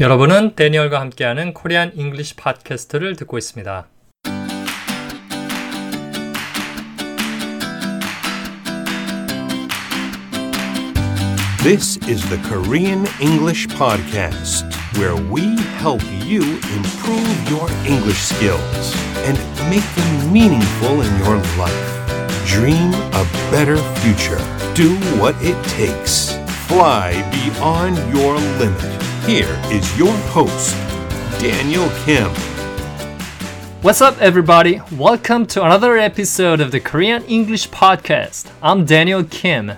여러분은 데니얼과 함께하는 코리안 잉글리시 팟캐스트를 듣고 있습니다. This is the Korean English Podcast, where we help you improve your English skills and make them meaningful in your life. Dream a better future. Do what it takes. Fly beyond your limit. Here is your host, Daniel Kim. What's up, everybody? Welcome to another episode of the Korean English Podcast. I'm Daniel Kim.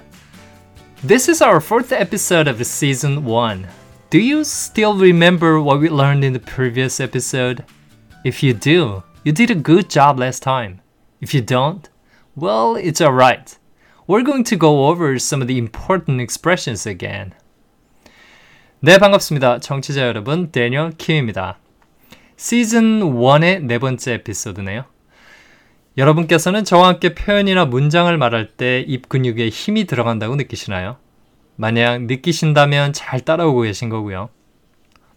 This is our fourth episode of season one. Do you still remember what we learned in the previous episode? If you do, you did a good job last time. If you don't, well, it's alright. We're going to go over some of the important expressions again. 네, 반갑습니다. 청취자 여러분, 데니얼 킴입니다. 시즌 1의 네 번째 에피소드네요. 여러분께서는 저와 함께 표현이나 문장을 말할 때 입 근육에 힘이 들어간다고 느끼시나요? 만약 느끼신다면 잘 따라오고 계신 거고요.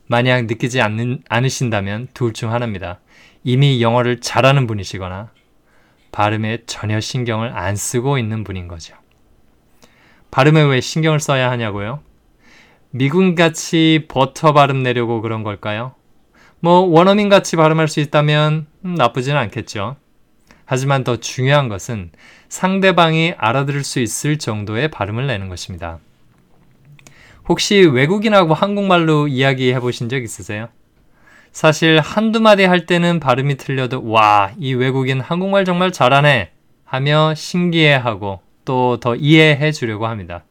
만약 느끼지 않는, 않으신다면 둘 중 하나입니다. 이미 영어를 잘하는 분이시거나 발음에 전혀 신경을 안 쓰고 있는 분인 거죠. 발음에 왜 신경을 써야 하냐고요? 미군같이 버터 발음 내려고 그런 걸까요? 뭐 원어민같이 발음할 수 있다면 음, 나쁘지는 않겠죠. 하지만 더 중요한 것은 상대방이 알아들을 수 있을 정도의 발음을 내는 것입니다. 혹시 외국인하고 한국말로 이야기해 보신 적 있으세요? 사실 한두 마디 할 때는 발음이 틀려도 와, 이 외국인 한국말 정말 잘하네 하며 신기해하고 또 더 이해해 주려고 합니다.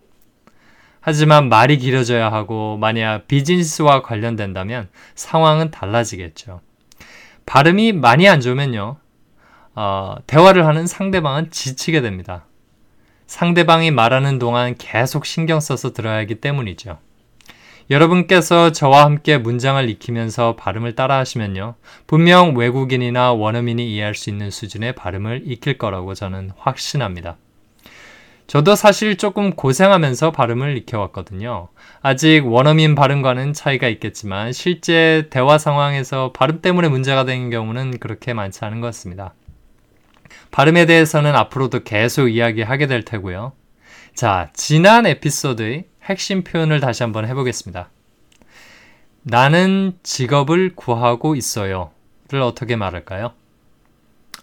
하지만 말이 길어져야 하고 만약 비즈니스와 관련된다면 상황은 달라지겠죠. 발음이 많이 안 좋으면요. 어, 대화를 하는 상대방은 지치게 됩니다. 상대방이 말하는 동안 계속 신경 써서 들어야 하기 때문이죠. 여러분께서 저와 함께 문장을 익히면서 발음을 따라 하시면요. 분명 외국인이나 원어민이 이해할 수 있는 수준의 발음을 익힐 거라고 저는 확신합니다. 저도 사실 조금 고생하면서 발음을 익혀왔거든요. 아직 원어민 발음과는 차이가 있겠지만 실제 대화 상황에서 발음 때문에 문제가 되는 경우는 그렇게 많지 않은 것 같습니다. 발음에 대해서는 앞으로도 계속 이야기하게 될 테고요. 자, 지난 에피소드의 핵심 표현을 다시 한번 해보겠습니다. 나는 직업을 구하고 있어요. 를 어떻게 말할까요?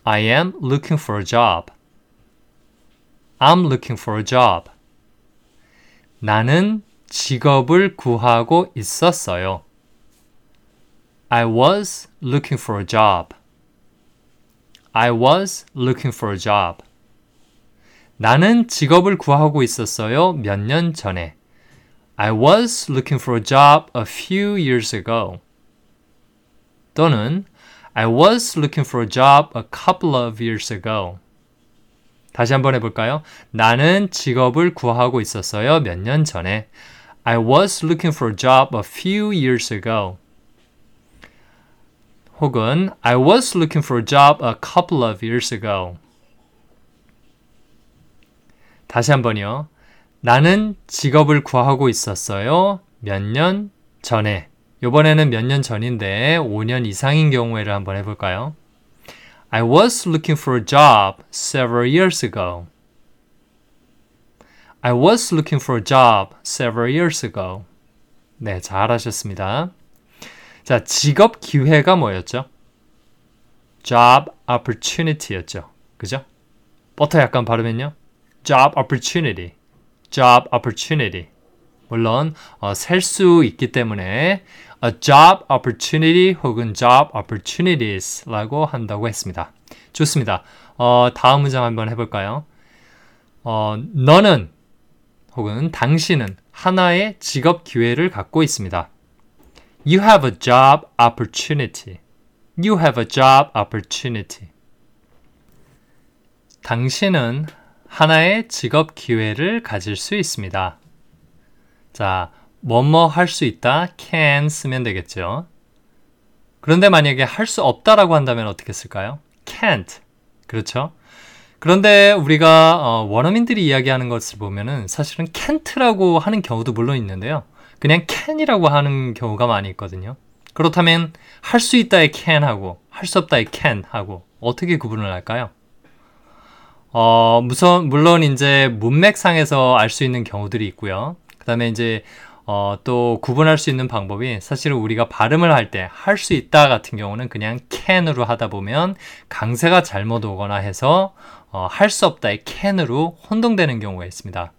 I am looking for a job. I'm looking for a job. 나는 직업을 구하고 있었어요. I was looking for a job. I was looking for a job. 나는 직업을 구하고 있었어요. 몇 년 전에. I was looking for a job a few years ago. 또는 I was looking for a job a couple of years ago. 다시 한번 해볼까요? 나는 직업을 구하고 있었어요. 몇 년 전에. I was looking for a job a few years ago. 혹은 I was looking for a job a couple of years ago. 다시 한번요. 나는 직업을 구하고 있었어요. 몇 년 전에. 이번에는 몇 년 전인데 5년 이상인 경우에를 한번 해볼까요? I was looking for a job several years ago. I was looking for a job several years ago. 네, 잘하셨습니다. 자, 직업 기회가 뭐였죠? job opportunity였죠. 그죠? 버터 약간 발음면요 job opportunity. job opportunity. 물론 어, 셀 수 있기 때문에 a job opportunity 혹은 job opportunities라고 한다고 했습니다. 좋습니다. 어, 다음 문장 한번 해볼까요? 어, 너는 혹은 당신은 하나의 직업 기회를 갖고 있습니다. You have a job opportunity. You have a job opportunity. 당신은 하나의 직업 기회를 가질 수 있습니다. 자, 뭐뭐 할 수 있다 can 쓰면 되겠죠. 그런데 만약에 할 수 없다라고 한다면 어떻게 쓸까요? can't. 그렇죠? 그런데 우리가 어, 원어민들이 이야기하는 것을 보면은 사실은 can't라고 하는 경우도 물론 있는데요. 그냥 can이라고 하는 경우가 많이 있거든요. 그렇다면 할 수 있다의 can하고 할 수 없다의 can하고 어떻게 구분을 할까요? 어, 무선, 물론 이제 문맥상에서 알 수 있는 경우들이 있고요. 그 다음에 이제 어, 또 구분할 수 있는 방법이 사실은 우리가 발음을 할 때 할 수 있다 같은 경우는 그냥 can으로 하다 보면 강세가 잘못 오거나 해서 어, 할 수 없다의 can으로 혼동되는 경우가 있습니다.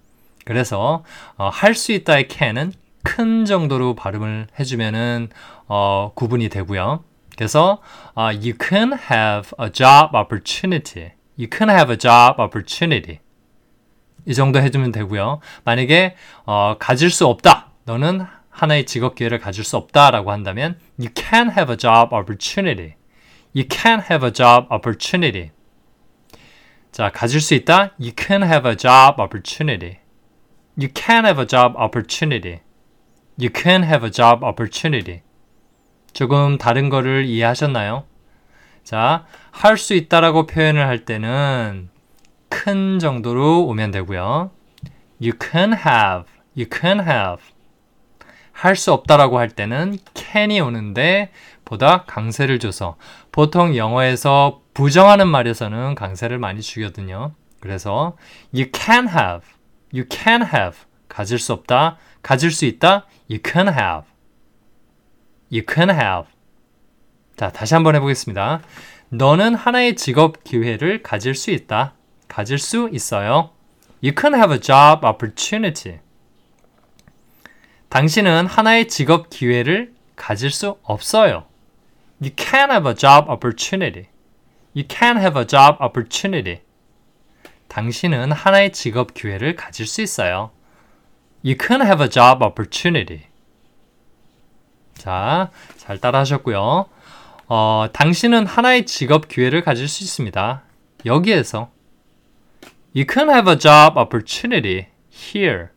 그래서 어, 할 수 있다의 can은 큰 정도로 발음을 해주면은 어, 구분이 되고요. 그래서 uh, you can have a job opportunity. You can have a job opportunity. 이 정도 해주면 되고요. 만약에 어, 가질 수 없다. 너는 하나의 직업 기회를 가질 수 없다라고 한다면 you can have a job opportunity. You can have a job opportunity. 자, 가질 수 있다. You can have a job opportunity. You can have a job opportunity. You can have a job opportunity. 조금 다른 거를 이해하셨나요? 자, 할 수 있다라고 표현을 할 때는 큰 정도로 오면 되고요. You can have, you can have. 할 수 없다라고 할 때는 can이 오는데 보다 강세를 줘서 보통 영어에서 부정하는 말에서는 강세를 많이 주거든요. 그래서 you can have, you can have 가질 수 없다, 가질 수 있다, you can have, you can have. 자, 다시 한번 해보겠습니다. 너는 하나의 직업 기회를 가질 수 있다, 가질 수 있어요. You can have a job opportunity. 당신은 하나의 직업 기회를 가질 수 없어요. You can't have a job opportunity. You can't have a job opportunity. 당신은 하나의 직업 기회를 가질 수 있어요. You can have a job opportunity. 자, 잘 따라 하셨고요. 어, 당신은 하나의 직업 기회를 가질 수 있습니다. 여기에서 You can have a job opportunity here.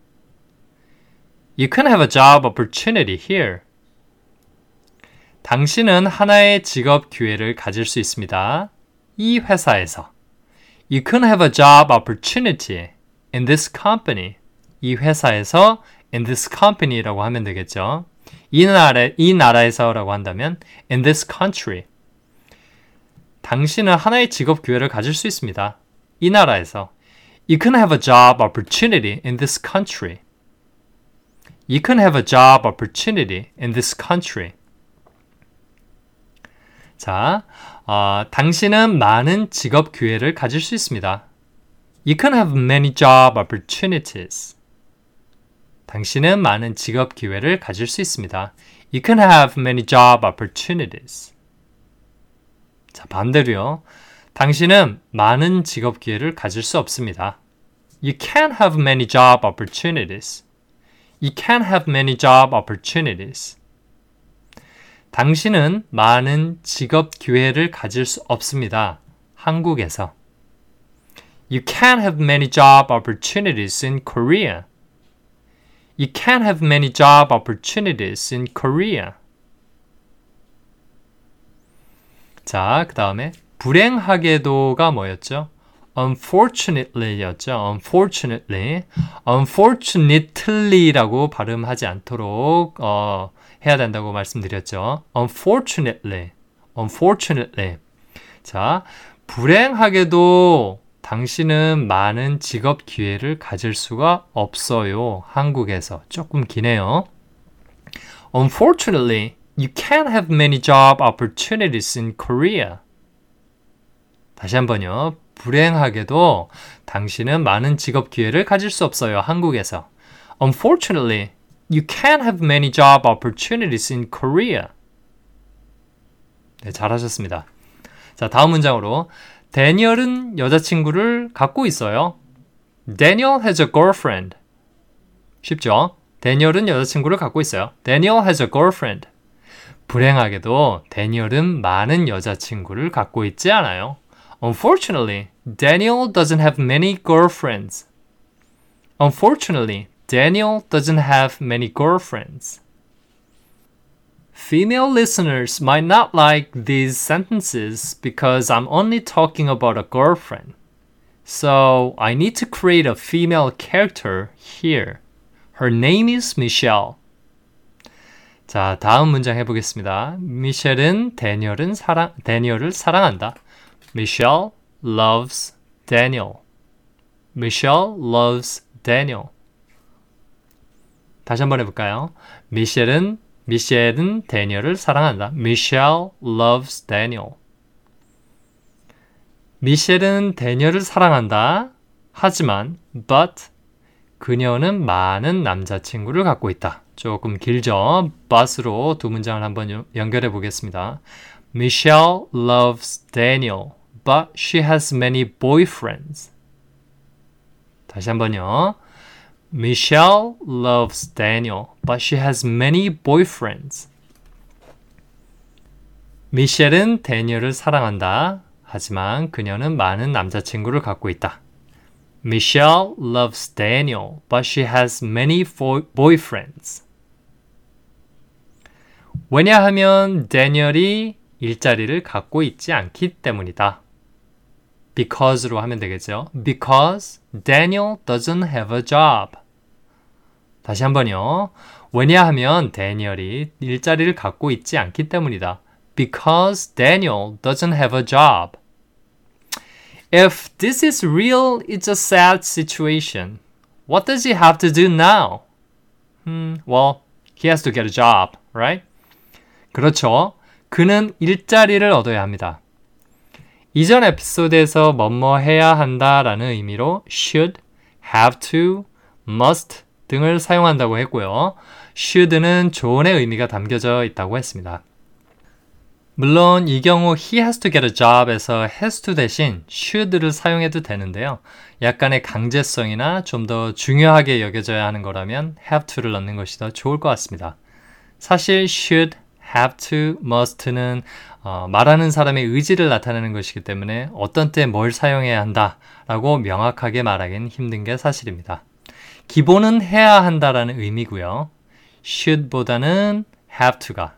You can have a job opportunity here. 당신은 하나의 직업 기회를 가질 수 있습니다. 이 회사에서. You can have a job opportunity in this company. 이 회사에서 in this company라고 하면 되겠죠. 이 나라 이 나라에서라고 한다면 in this country. 당신은 하나의 직업 기회를 가질 수 있습니다. 이 나라에서. You can have a job opportunity in this country. You can have a job opportunity in this country. 자, 어, 당신은 많은 직업 기회를 가질 수 있습니다. You can have many job opportunities. 당신은 많은 직업 기회를 가질 수 있습니다. You can have many job opportunities. 자, 반대로요. 당신은 많은 직업 기회를 가질 수 없습니다. You can't have many job opportunities. You can't have many job opportunities. 당신은 많은 직업 기회를 가질 수 없습니다. 한국에서. You can't have many job opportunities in Korea. You can't have many job opportunities in Korea. 자, 그 다음에 불행하게도가 뭐였죠? Unfortunately였죠. unfortunately. unfortunately라고 발음하지 않도록 어, 해야 된다고 말씀드렸죠. unfortunately. unfortunately. 자, 불행하게도 당신은 많은 직업 기회를 가질 수가 없어요. 한국에서. 조금 기네요. Unfortunately, you can't have many job opportunities in Korea. 다시 한번요. 불행하게도 당신은 많은 직업 기회를 가질 수 없어요. 한국에서. Unfortunately, you can't have many job opportunities in Korea. 네, 잘하셨습니다. 자, 다음 문장으로 데니얼은 여자친구를 갖고 있어요. Daniel has a girlfriend. 쉽죠? 데니얼은 여자친구를 갖고 있어요. Daniel has a girlfriend. 불행하게도 데니얼은 많은 여자친구를 갖고 있지 않아요. Unfortunately, Daniel doesn't have many girlfriends. Unfortunately, Daniel doesn't have many girlfriends. Female listeners might not like these sentences because I'm only talking about a girlfriend. So I need to create a female character here. Her name is Michelle. 자, 다음 문장 해보겠습니다. 미셸은 데니얼은 사랑, 데니얼을 사랑한다. Michelle loves Daniel. Michelle loves Daniel. 다시 한번 해볼까요? 미셸은 미셸은 데니얼을 사랑한다. Michelle loves Daniel. 미셸은 데니얼을 사랑한다. 하지만 but 그녀는 많은 남자친구를 갖고 있다. 조금 길죠? but으로 두 문장을 한번 연결해 보겠습니다. Michelle loves Daniel, but she has many boyfriends. 다시 한번요. Michelle loves Daniel, but she has many boyfriends. 미셸은 데니얼을 사랑한다. 하지만 그녀는 많은 남자친구를 갖고 있다. Michelle loves Daniel, but she has many boyfriends. 왜냐하면 데니얼이 일자리를 갖고 있지 않기 때문이다. Because로 하면 되겠죠. Because Daniel doesn't have a job. 다시 한번요. 왜냐하면 데니얼이 일자리를 갖고 있지 않기 때문이다. Because Daniel doesn't have a job. If this is real, it's a sad situation. What does he have to do now? Hmm, well, he has to get a job, right? 그렇죠. 그는 일자리를 얻어야 합니다. 이전 에피소드에서 뭐뭐 해야 한다라는 의미로 should, have to, must 등을 사용한다고 했고요. should는 조언의 의미가 담겨져 있다고 했습니다. 물론 이 경우 he has to get a job에서 has to 대신 should를 사용해도 되는데요. 약간의 강제성이나 좀 더 중요하게 여겨져야 하는 거라면 have to를 넣는 것이 더 좋을 것 같습니다. 사실 should, have to, must는 어, 말하는 사람의 의지를 나타내는 것이기 때문에 어떤 때 뭘 사용해야 한다라고 명확하게 말하기는 힘든 게 사실입니다. 기본은 해야 한다라는 의미고요. should보다는 have to가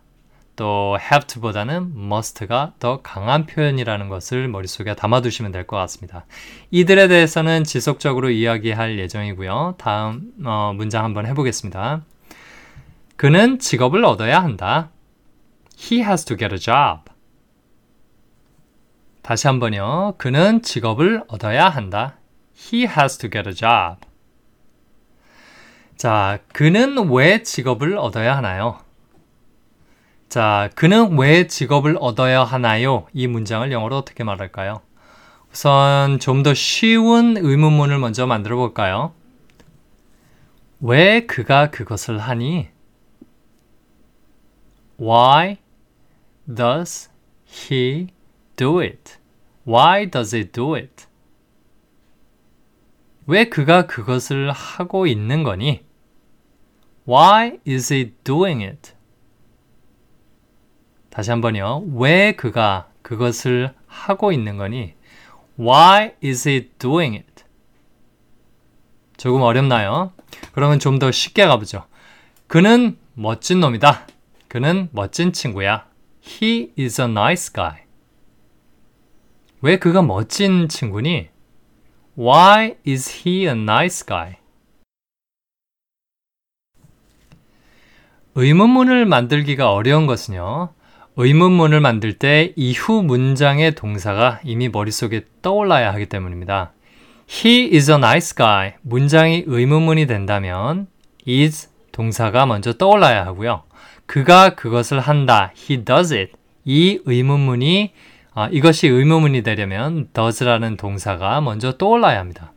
또 have to보다는 must가 더 강한 표현이라는 것을 머릿속에 담아두시면 될 것 같습니다. 이들에 대해서는 지속적으로 이야기할 예정이고요. 다음 어, 문장 한번 해보겠습니다. 그는 직업을 얻어야 한다. He has to get a job. 다시 한번요. 그는 직업을 얻어야 한다. He has to get a job. 자, 그는 왜 직업을 얻어야 하나요? 자, 그는 왜 직업을 얻어야 하나요? 이 문장을 영어로 어떻게 말할까요? 우선 좀 더 쉬운 의문문을 먼저 만들어 볼까요? 왜 그가 그것을 하니? Why does he do it? Why does he do it? 왜 그가 그것을 하고 있는 거니? Why is he doing it? 다시 한번요. 왜 그가 그것을 하고 있는 거니? Why is he doing it? 조금 어렵나요? 그러면 좀 더 쉽게 가보죠. 그는 멋진 놈이다. 그는 멋진 친구야. He is a nice guy. 왜 그가 멋진 친구니? Why is he a nice guy? 의문문을 만들기가 어려운 것은요. 의문문을 만들 때 이후 문장의 동사가 이미 머릿속에 떠올라야 하기 때문입니다. He is a nice guy. 문장이 의문문이 된다면 is 동사가 먼저 떠올라야 하고요. 그가 그것을 한다. He does it. 이 의문문이 아, 이것이 의문문이 되려면 does라는 동사가 먼저 떠올라야 합니다.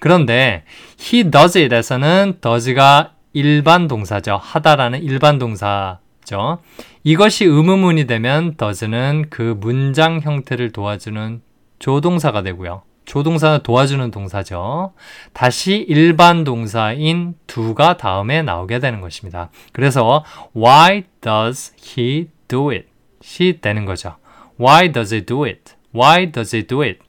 그런데 he does it에서는 does가 일반 동사죠. 하다라는 일반 동사죠. 이것이 의문문이 되면 does는 그 문장 형태를 도와주는 조동사가 되고요. 조동사는 도와주는 동사죠. 다시 일반 동사인 do가 다음에 나오게 되는 것입니다. 그래서 why does he do it? 시 되는 거죠. Why does he do it? Why does he do it?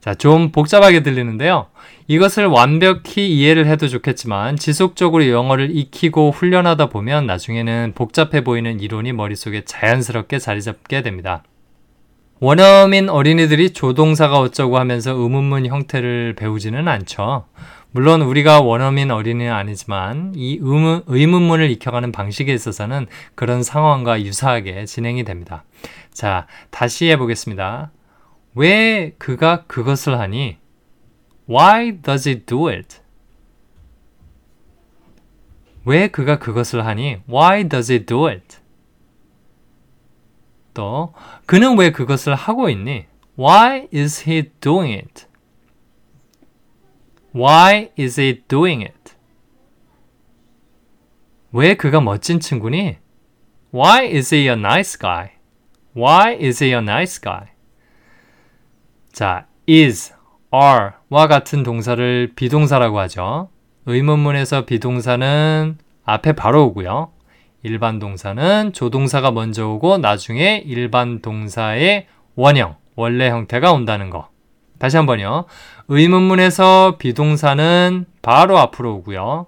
자, 좀 복잡하게 들리는데요. 이것을 완벽히 이해를 해도 좋겠지만 지속적으로 영어를 익히고 훈련하다 보면 나중에는 복잡해 보이는 이론이 머릿속에 자연스럽게 자리 잡게 됩니다. 원어민 어린이들이 조동사가 어쩌고 하면서 의문문 형태를 배우지는 않죠. 물론 우리가 원어민 어린이는 아니지만 이 의문, 의문문을 익혀가는 방식에 있어서는 그런 상황과 유사하게 진행이 됩니다. 자, 다시 해보겠습니다. 왜 그가 그것을 하니? Why does he do it? 왜 그가 그것을 하니? Why does he do it? 또 그는 왜 그것을 하고 있니? Why is he doing it? Why is he doing it? 왜 그가 멋진 친구니? Why is he a nice guy? Why is he a nice guy? 자, is, are와 같은 동사를 비동사라고 하죠. 의문문에서 비동사는 앞에 바로 오고요. 일반 동사는 조동사가 먼저 오고 나중에 일반 동사의 원형, 원래 형태가 온다는 거. 다시 한번요. 의문문에서 비동사는 바로 앞으로 오고요.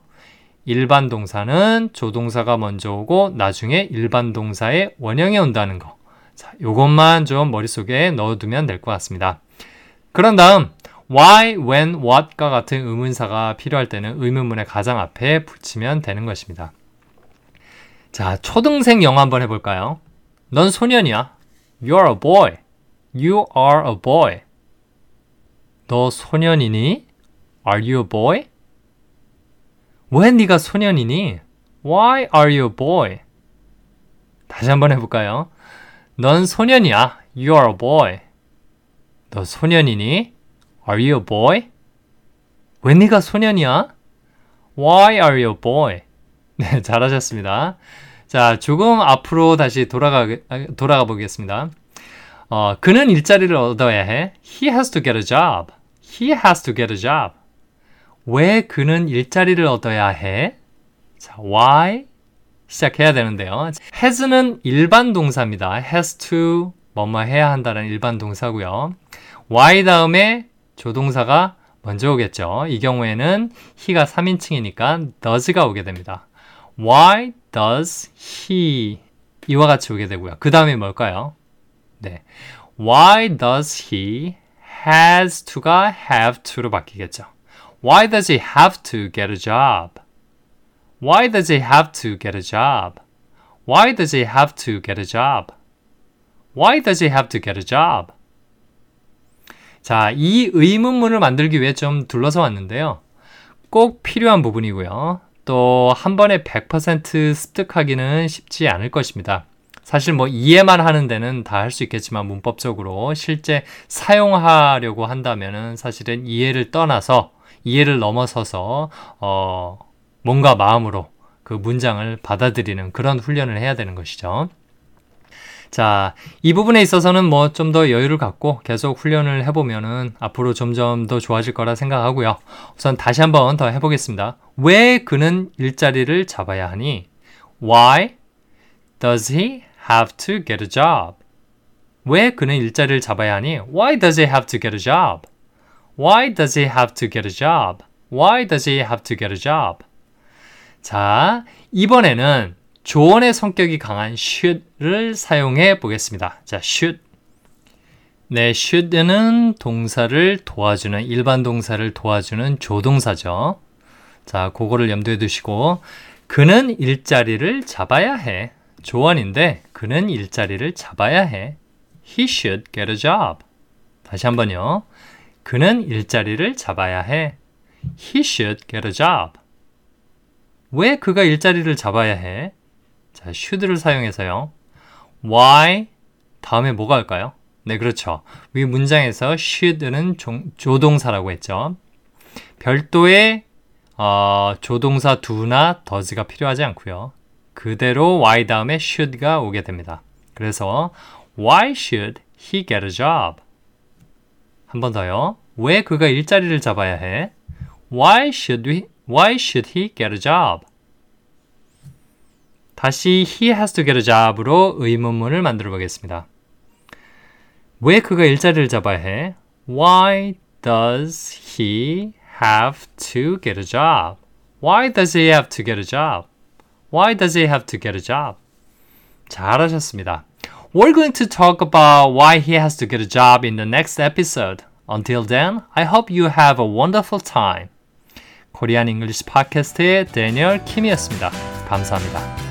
일반 동사는 조동사가 먼저 오고 나중에 일반 동사의 원형이 온다는 거. 자, 요것만 좀 머릿속에 넣어두면 될 것 같습니다. 그런 다음 why, when, what과 같은 의문사가 필요할 때는 의문문의 가장 앞에 붙이면 되는 것입니다. 자, 초등생 영어 한번 해볼까요? 넌 소년이야. You're a boy. You are a boy. 너 소년이니? Are you a boy? 왜 네가 소년이니? Why are you a boy? 다시 한번 해볼까요? 넌 소년이야. You are a boy. 너 소년이니? Are you a boy? 왜 네가 소년이야? Why are you a boy? 네, 잘하셨습니다. 자, 조금 앞으로 다시 돌아가, 돌아가 보겠습니다. 어, 그는 일자리를 얻어야 해. He has to get a job. He has to get a job. 왜 그는 일자리를 얻어야 해? 자, why? 시작해야 되는데요. has는 일반 동사입니다. has to 뭐뭐 해야 한다는 일반 동사고요. why 다음에 조동사가 먼저 오겠죠. 이 경우에는 he가 3인칭이니까 does가 오게 됩니다. Why does he 이와 같이 오게 되고요. 그 다음에 뭘까요? 네. Why does he has to가 have to로 바뀌겠죠. Why does he have to get a job? Why does he have to get a job? Why does he have to get a job? Why does he have to get a job? 자, 이 의문문을 만들기 위해 좀 둘러서 왔는데요. 꼭 필요한 부분이고요. 또 한 번에 100% 습득하기는 쉽지 않을 것입니다. 사실 뭐 이해만 하는 데는 다 할 수 있겠지만 문법적으로 실제 사용하려고 한다면은 사실은 이해를 떠나서 이해를 넘어서서 어 뭔가 마음으로 그 문장을 받아들이는 그런 훈련을 해야 되는 것이죠. 자, 이 부분에 있어서는 뭐 좀 더 여유를 갖고 계속 훈련을 해보면은 앞으로 점점 더 좋아질 거라 생각하고요. 우선 다시 한번 더 해보겠습니다. 왜 그는 일자리를 잡아야 하니? Why does he have to get a job? 왜 그는 일자리를 잡아야 하니? Why does he have to get a job? Why does he have to get a job? Why does he have to get a job? 자, 이번에는 조언의 성격이 강한 should를 사용해 보겠습니다. 자, should. 네, should는 동사를 도와주는, 일반 동사를 도와주는 조동사죠. 자, 그거를 염두에 두시고, 그는 일자리를 잡아야 해. 조언인데, 그는 일자리를 잡아야 해. He should get a job. 다시 한번요. 그는 일자리를 잡아야 해. He should get a job. 왜 그가 일자리를 잡아야 해? 자, should를 사용해서요. why 다음에 뭐가 할까요? 네, 그렇죠. 위 문장에서 should는 조동사라고 했죠. 별도의 어, 조동사 do나 does가 필요하지 않고요. 그대로 y 다음에 should가 오게 됩니다. 그래서 why should he get a job? 한 번 더요. 왜 그가 일자리를 잡아야 해? Why should we, why should he get a job? 다시 he has to get a job으로 의문문을 만들어 보겠습니다. 왜 그가 일자리를 잡아야 해? Why does he have to get a job? Why does he have to get a job? Why does he have to get a job? 잘하셨습니다. We're going to talk about why he has to get a job in the next episode. Until then, I hope you have a wonderful time. 코리안 잉글리시 팟캐스트의 데니얼 킴이었습니다. 감사합니다.